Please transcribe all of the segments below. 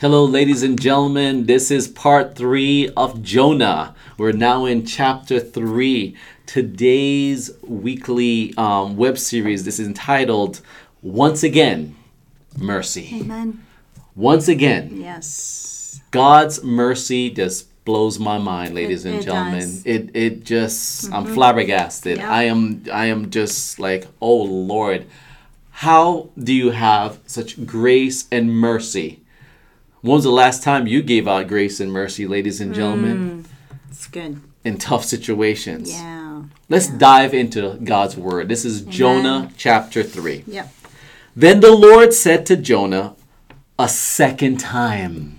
Hello, ladies and gentlemen. This is part three of Jonah. We're now in chapter three. Today's weekly um, web series. This is entitled "Once Again, Mercy." Amen. Once again, Yes. God's mercy just blows my mind, ladies It- and it gentlemen. does. Mm-hmm. It it just I'm flabbergasted. I am I am just like, oh Lord, how do you have such grace and mercy? When was the last time you gave out grace and mercy, ladies and gentlemen, hmm. It's good. in tough situations? Yeah. Let's dive into God's word. This is Jonah chapter 3. Yep. Then the Lord said to Jonah a second time.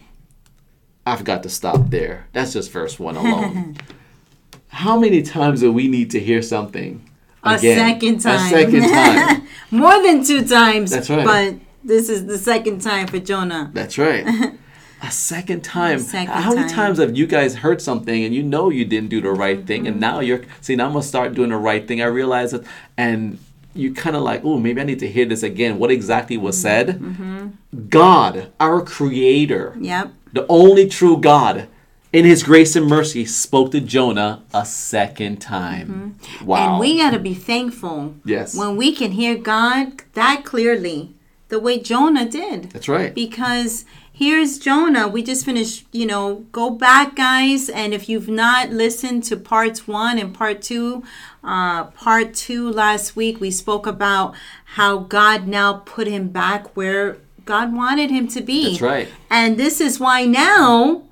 I forgot to stop there. That's just verse 1 alone. How many times do we need to hear something? A second time. A second time. More than two times. That's right. But this is the second time for Jonah. That's right. A second time. second How many time. times have you guys heard something and you know you didn't do the right thing and mm-hmm. now you're saying I'm gonna start doing the right thing. I realize it and you kind of like, oh, maybe I need to hear this again. What exactly was mm-hmm. said? Mm-hmm. God, our creator, Yep. the only true God, in his grace and mercy, spoke to Jonah a second time. Wow. Mm-hmm. And we got to be thankful Yes. when we can hear God that clearly, the way Jonah did. That's right. because here's Jonah. We just finished, you know, go back, guys. And if you've not listened to parts one and part two, uh, part two last week, we spoke about how God now put him back where God wanted him to be. That's right. And this is why now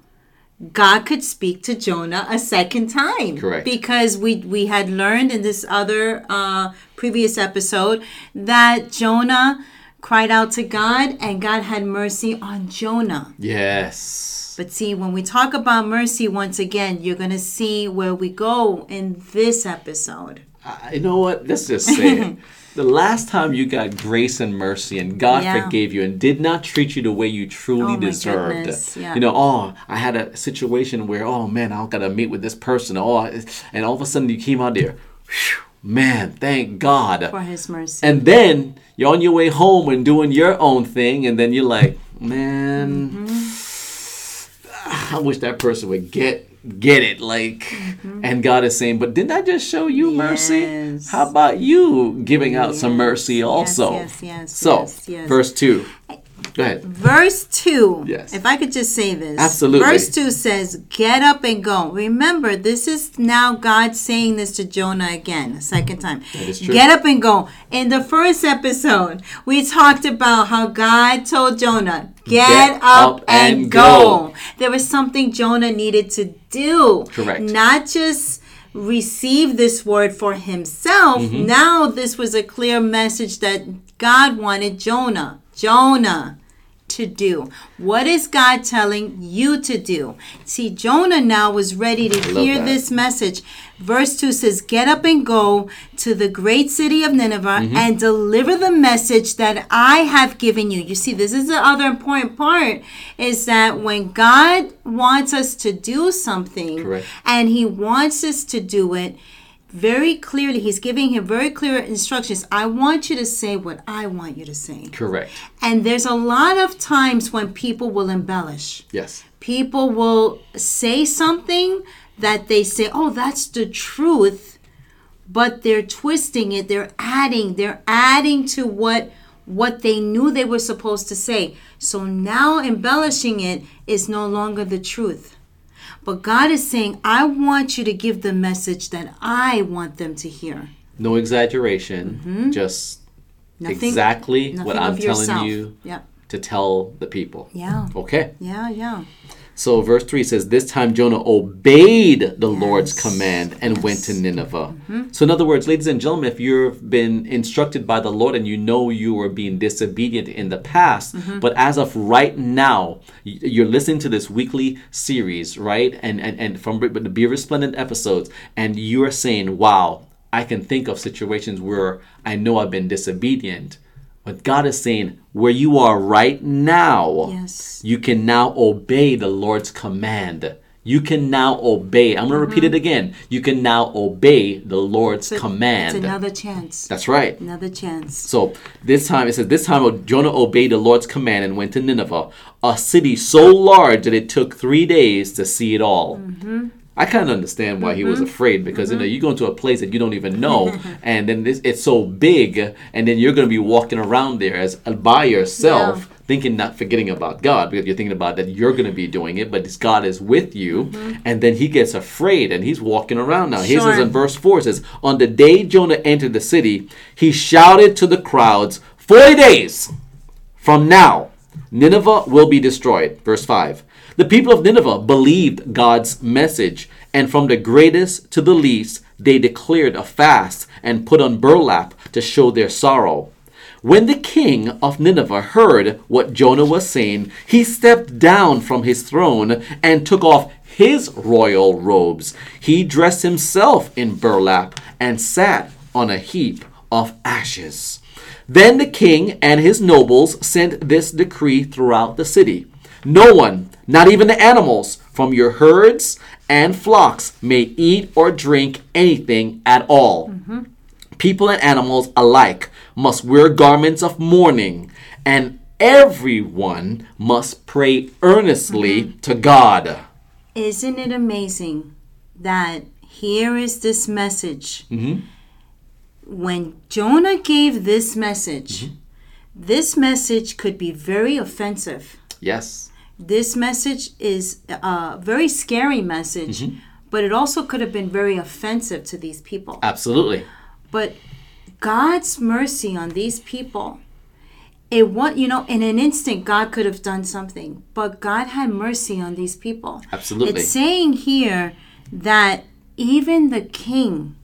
God could speak to Jonah a second time. Correct. Because we we had learned in this other uh, previous episode that Jonah cried out to God and God had mercy on Jonah. Yes. But see, when we talk about mercy once again, you're going to see where we go in this episode. I- you know what? Let's just say it. The last time you got grace and mercy and God Yeah. forgave you and did not treat you the way you truly Oh deserved. yeah. You know, oh, I had a situation where, oh man, I gotta meet with this person. Oh, and all of a sudden you came out there, whew, man, thank God. For his mercy. And then you're on your way home and doing your own thing, and then you're like, man, mm-hmm. I wish that person would get get it. Like, mm-hmm. and God is saying, but didn't I just show you mercy? How about you giving out some mercy also? yes, yes, so, yes, yes. verse two. Go ahead. Verse 2. Yes. If I could just say this. Absolutely. Verse 2 says, Get up and go. Remember, this is now God saying this to Jonah again, a second time. That is true. Get up and go. In the first episode, we talked about how God told Jonah, Get, Get up, up and, and go. go. There was something Jonah needed to do. Correct. Not just receive this word for himself. Mm-hmm. Now, this was a clear message that God wanted Jonah. Jonah to do. What is God telling you to do? See, Jonah now was ready to hear that. this message. Verse 2 says, Get up and go to the great city of Nineveh Mm-hmm. and deliver the message that I have given you. You see, this is the other important part is that when God wants us to do something Correct. and He wants us to do it, very clearly, he's giving him very clear instructions. I want you to say what I want you to say. Correct. And there's a lot of times when people will embellish. Yes. People will say something that they say, oh, that's the truth, but they're twisting it. They're adding, they're adding to what what they knew they were supposed to say. So now embellishing it is no longer the truth. But God is saying, I want you to give the message that I want them to hear. No exaggeration. Just Mm-hmm. Nothing, exactly nothing what I'm telling yourself. you Yeah. to tell the people. Yeah. Okay. Yeah, yeah. So verse 3 says, This time Jonah obeyed the Lord's Yes. Mm-hmm. command and went to Nineveh. So, in other words, ladies and gentlemen, if you've been instructed by the Lord and you know you were being disobedient in the past, Mm-hmm. but as of right now, you're listening to this weekly series, right? And, and, and from the Be Resplendent episodes, and you are saying, Wow, I can think of situations where I know I've been disobedient. But God is saying, where you are right now, Yes. you can now obey the Lord's command. you can now obey. I'm going to repeat it mm-hmm. again. You can now obey the Lord's It's command. another chance. That's right. Another chance. So this time it says this time Jonah obeyed the Lord's command and went to Nineveh, a city so large that it took three days to see it all. Mm-hmm. I kind of understand why he was mm-hmm. afraid because you know mm-hmm. you go into a place that you don't even know, and then this, it's so big, and then you're going to be walking around there as uh, by yourself. Yeah. Thinking, not forgetting about God, because you're thinking about that you're going to be doing it, but this God is with you, mm-hmm. and then he gets afraid and he's walking around now. He says in verse 4 it says, On the day Jonah entered the city, he shouted to the crowds, 40 days from now, Nineveh will be destroyed. Verse 5. The people of Nineveh believed God's message, and from the greatest to the least, they declared a fast and put on burlap to show their sorrow. When the king of Nineveh heard what Jonah was saying, he stepped down from his throne and took off his royal robes. He dressed himself in burlap and sat on a heap of ashes. Then the king and his nobles sent this decree throughout the city No one, not even the animals, from your herds and flocks may eat or drink anything at all. Mm-hmm. People and animals alike must wear garments of mourning, and everyone must pray earnestly mm-hmm. to God. Isn't it amazing that here is this message? Mm-hmm. When Jonah gave this message, this message could be very offensive. Yes. This message is a very scary message, mm-hmm. but it also could have been very offensive to these people. Absolutely. But God's mercy on these people, it what you know, in an instant, God could have done something, but God had mercy on these people. Absolutely. It's saying here that even the king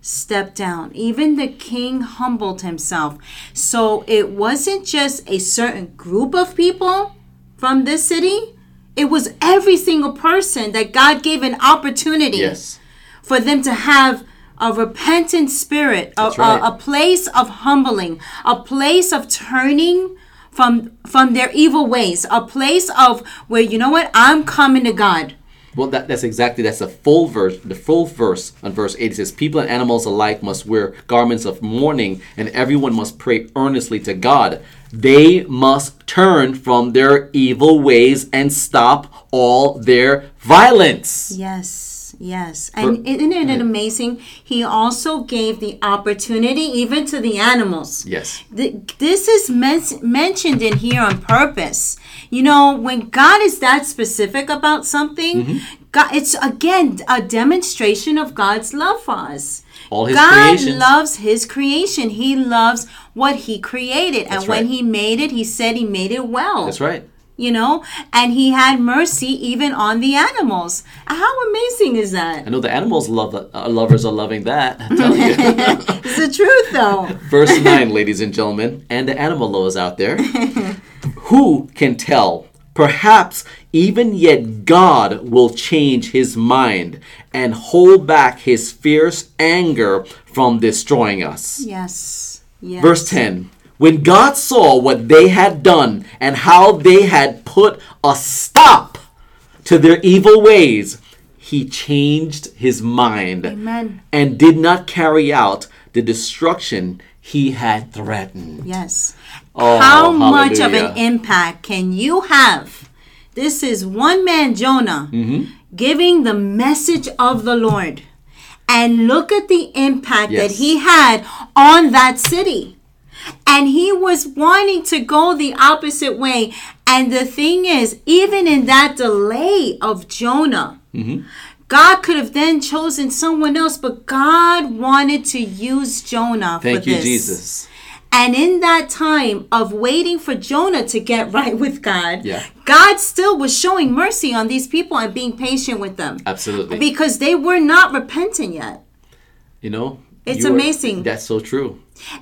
stepped down, even the king humbled himself. So it wasn't just a certain group of people from this city. It was every single person that God gave an opportunity Yes. for them to have a repentant spirit, a, right. a, a place of humbling, a place of turning from from their evil ways, a place of where you know what I'm coming to God. Well, that, that's exactly that's the full verse. The full verse on verse eight it says, "People and animals alike must wear garments of mourning, and everyone must pray earnestly to God. They must turn from their evil ways and stop all their violence." Yes, yes. And isn't it amazing? He also gave the opportunity even to the animals. Yes. Th- This is men- mentioned in here on purpose. You know, when God is that specific about something, Mm-hmm. God, it's again a demonstration of God's love for us. All His God creations. loves His creation. He loves what He created, and That's when right. He made it, He said He made it well That's right. You know and he had mercy even on the animals how amazing is that I know the animals love uh, lovers are loving that. I tell you. it's the truth though Verse 9, ladies and gentlemen, and the animal lovers out there. Who can tell? Perhaps even yet God will change his mind and hold back his fierce anger from destroying us. yes yes Verse 10 When God saw what they had done and how they had put a stop to their evil ways, he changed his mind Amen. and did not carry out the destruction he had threatened. yes Oh, how much of an impact can you have this is one man jonah Mm-hmm. giving the message of the lord and look at the impact that he had on that city and he was wanting to go the opposite way. And the thing is, even in that delay of Jonah, Mm-hmm. God could have then chosen someone else, but God wanted to use Jonah for Thank you, this. Jesus. And in that time of waiting for Jonah to get right with God, Yeah. God still was showing mercy on these people and being patient with them Absolutely. because they were not repentant yet. you know, It's you are- amazing. That's so true.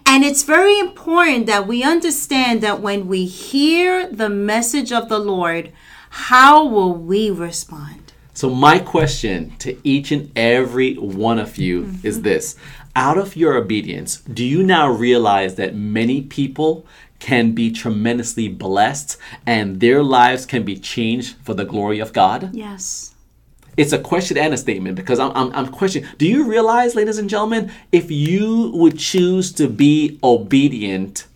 And it's very important that we understand that when we hear the message of the Lord, how will we respond? So, my question to each and every one of you Mm-hmm. is this Out of your obedience, do you now realize that many people can be tremendously blessed and their lives can be changed for the glory of God? Yes. It's a question and a statement because I'm, I'm, I'm questioning. Do you realize, ladies and gentlemen, if you would choose to be obedient,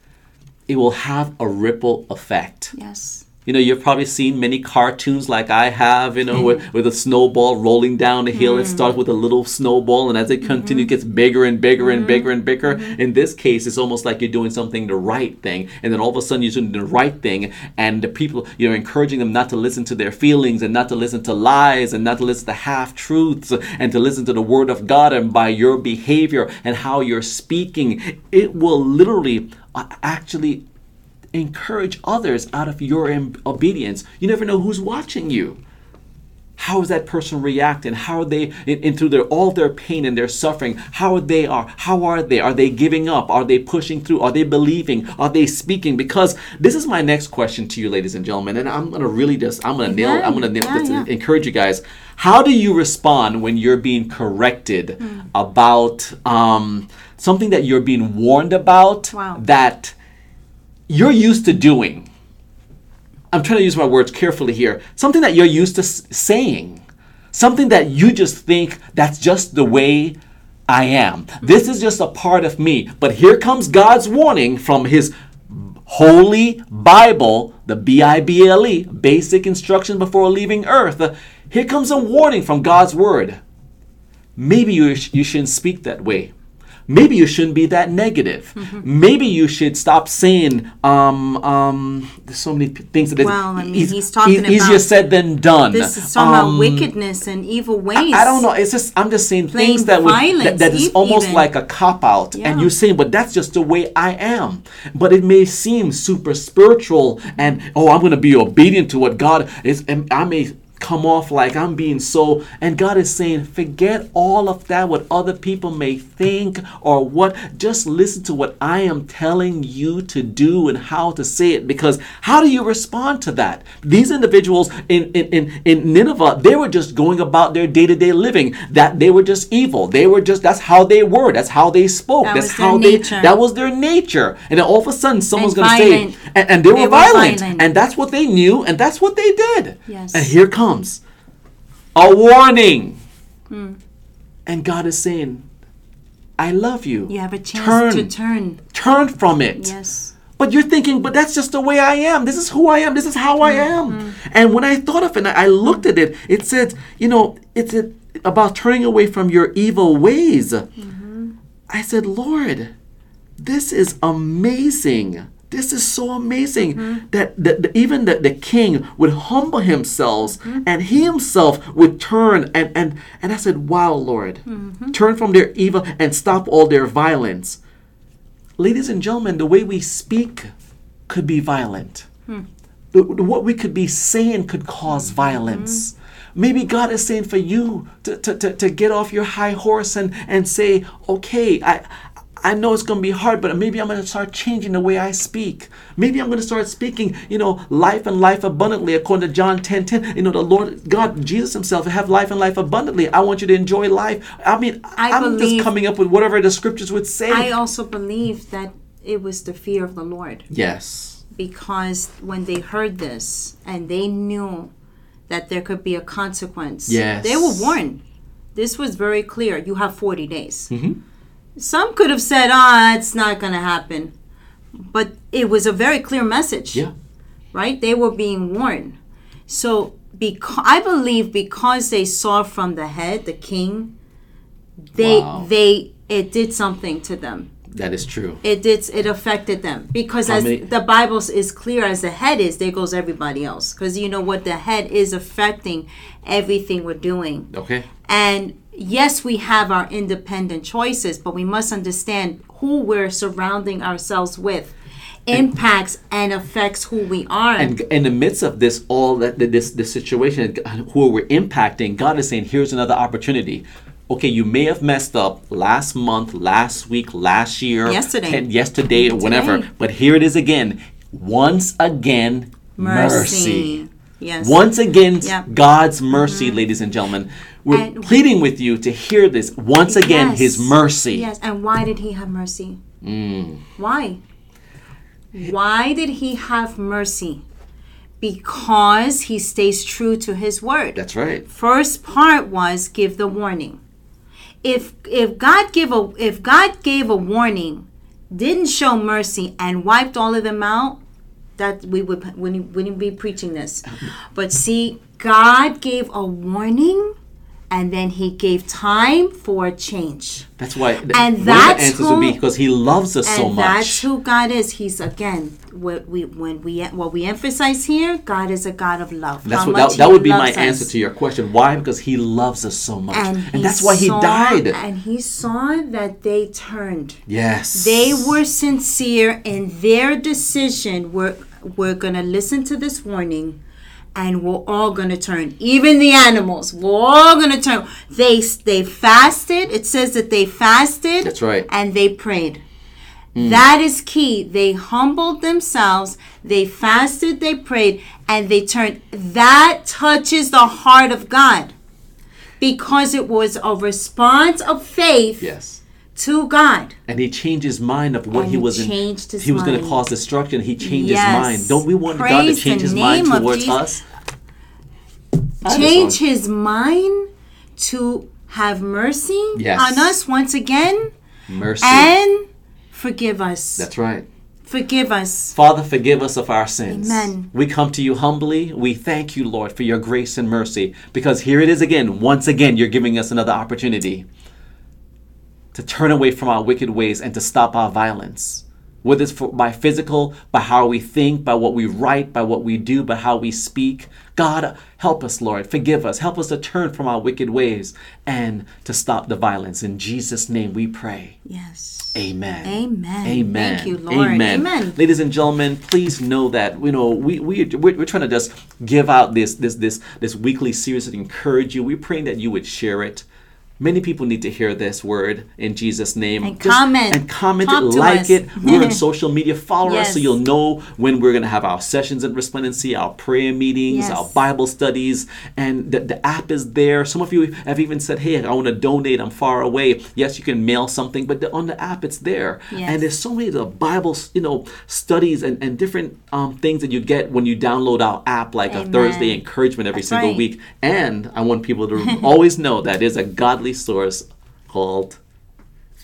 it will have a ripple effect. Yes. You know, you've probably seen many cartoons like I have, you know, mm-hmm. with, with a snowball rolling down the hill. It starts mm. with a little snowball, and as it continues, it mm-hmm. gets bigger and bigger and bigger mm-hmm. and bigger. In this case, it's almost like you're doing something the right thing, and then all of a sudden you're doing the right thing, and the people, you're encouraging them not to listen to their feelings and not to listen to lies and not to listen to half truths and to listen to the word of God. And by your behavior and how you're speaking, it will literally uh, actually encourage others out of your im- obedience. You never know who's watching you. How is that person reacting? How are they in, into their all their pain and their suffering? How are they are? How are they? Are they giving up? Are they pushing through? Are they believing? Are they speaking? Because this is my next question to you, ladies and gentlemen, and I'm gonna really just I'm gonna nail it. I'm gonna nail Yeah, this yeah. encourage you guys. How do you respond when you're being corrected Hmm. about um, something that you're being warned about Wow. that you're used to doing? I'm trying to use my words carefully here. Something that you're used to saying. Something that you just think that's just the way I am. This is just a part of me. But here comes God's warning from his holy Bible, the B I B L E, basic instruction before leaving earth. Here comes a warning from God's word. Maybe you, sh- you shouldn't speak that way. Maybe you shouldn't be that negative. Mm-hmm. Maybe you should stop saying, um, um, there's so many p- things that Well, I mean, eas- he's talking eas- easier said than done. This is talking Um, about wickedness and evil ways. I don't know. It's just I'm just saying things that would that, that is almost even. like a cop out, and you're saying, but that's just the way I am. But it may seem super spiritual, and oh, I'm going to be obedient to what God is, and I may come off like I'm being so. And God is saying, forget all of that, what other people may think or what. Just listen to what I am telling you to do and how to say it. Because how do you respond to that? These individuals in in in, in Nineveh, they were just going about their day to day living. That they were just evil. They were just that's how they were. That's how they spoke. That that's was their how they. nature. That was their nature. And then all of a sudden, someone's going to say, and, and they, They were were violent, violent. and that's what they knew, and that's what they did. Yes. And here comes a warning. Hmm. And God is saying, I love you. You have a chance turn, to turn. Turn from it. Yes. But you're thinking, but that's just the way I am. This is who I am. This is how I Mm-hmm. am. And when I thought of it, I looked at it. It said, you know, it's about turning away from your evil ways. Mm-hmm. I said, Lord, this is amazing. This is so amazing Mm-hmm. that, that, that even the, the king would humble himself Mm-hmm. and he himself would turn and, and, and I said, Wow, Lord, Mm-hmm. turn from their evil and stop all their violence. Ladies and gentlemen, the way we speak could be violent. The- the- What we could be saying could cause violence. Maybe God is saying for you to, to, to, to get off your high horse and, and say, okay, I, I know it's going to be hard, but maybe I'm going to start changing the way I speak. Maybe I'm going to start speaking, you know, life and life abundantly according to John 10 10. You know, the Lord, God, Jesus Himself, have life and life abundantly. I want you to enjoy life. I mean, I am just coming up with whatever the scriptures would say. I also believe that it was the fear of the Lord yes. because when they heard this and they knew that there could be a consequence, Yes. they were warned. This was very clear. You have 40 days. Mhm. Some could have said, ah, it's not going to happen. But it was a very clear message. Yeah. right? They were being warned. So, because I believe because they saw from the head, the king, they Wow. they it did something to them. That is true. It did it affected them because How as many- the Bible is clear as the head is, there goes everybody else. Because you know what the head is affecting everything we're doing. Okay. And yes, we have our independent choices, but we must understand who we're surrounding ourselves with impacts and affects who we are. And in the midst of this, all that this this situation, who we're impacting, God is saying, "Here's another opportunity." Okay, you may have messed up last month, last week, last year, Yesterday. ten- yesterday, or whatever. But here it is again. Once again, mercy. Yes. Once again. Mm-hmm. God's mercy, ladies and gentlemen. We're And- pleading with you to hear this. Once again, Yes. His mercy. Yes. And why did he have mercy? Mm. Why? Why did he have mercy? because he stays true to his word. That's right. First part was give the warning. If if God give a if God gave a warning, didn't show mercy and wiped all of them out, that we would wouldn't, wouldn't be preaching this. But see, God gave a warning and then he gave time for change. That's why. And of the that's answers would be who- because He loves us so much. that's who God is. He's again what we when we what we emphasize here. God is a God of love. That's How what that, that would be my us. answer to your question. Why? Because He loves us so much, and, he that's why He died. And he saw that they turned. yes, They were sincere in their decision. We're we're gonna listen to this warning, and we're all gonna turn. Even the animals, we're all gonna turn. They they fasted. It says that they fasted. That's right. And they prayed. Hmm. That is key. They humbled themselves. They fasted. They prayed, and they turned. That touches the heart of God. Because it was a response of faith yes. To God. And he changed his mind of what And he he was in. changed his he was going to cause destruction. He changed Yes. his mind. Don't we want God to change his mind towards Jesus. us? Change his mind to have mercy Yes. on us once again mercy. and forgive us. That's right. Forgive us. Father, forgive us of our sins. Amen. We come to you humbly. We thank you, Lord, for your grace and mercy. Because here it is again. Once again, you're giving us another opportunity to turn away from our wicked ways and to stop our violence. Whether it's for, by physical, by how we think, by what we write, by what we do, by how we speak. God, help us, Lord. Forgive us. Help us to turn from our wicked ways and to stop the violence. In Jesus' name we pray. Yes. Amen. Amen. Amen. Thank you, Lord. Amen. Amen. Ladies and gentlemen, please know that you know we we we're, we're trying to just give out this this this this weekly series to encourage you. We're praying that you would share it. Many people need to hear this word in Jesus' name. And comment. And comment Talk it, like us. it. We're on social media. Follow us so you'll know when we're going to have our sessions in Resplendency, our prayer meetings, Yes. our Bible studies. And the, the app is there. Some of you have even said, hey, I want to donate. I'm far away. Yes, you can mail something, but the, on the app, it's there. Yes. And there's so many of the Bible, you know, studies and, and different um, things that you get when you download our app, like a Thursday encouragement every That's single right. week. And I want people to always know that there's a godly source called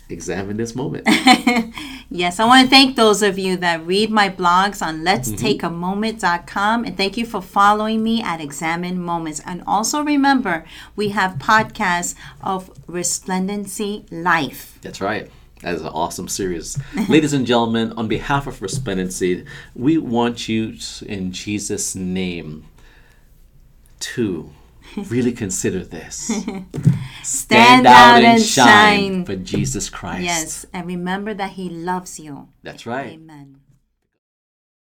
Examine This Moment. Yes, I want to thank those of you that read my blogs on Mm-hmm. let's take a moment.com and thank you for following me at Examine Moments. And also remember, we have podcasts of Resplendency Life. That's right. That is an awesome series. Ladies and gentlemen, on behalf of Resplendency, we want you in Jesus' name to really consider this. Stand, out, and shine. for Jesus Christ. Yes, and remember that He loves you. That's right. Amen.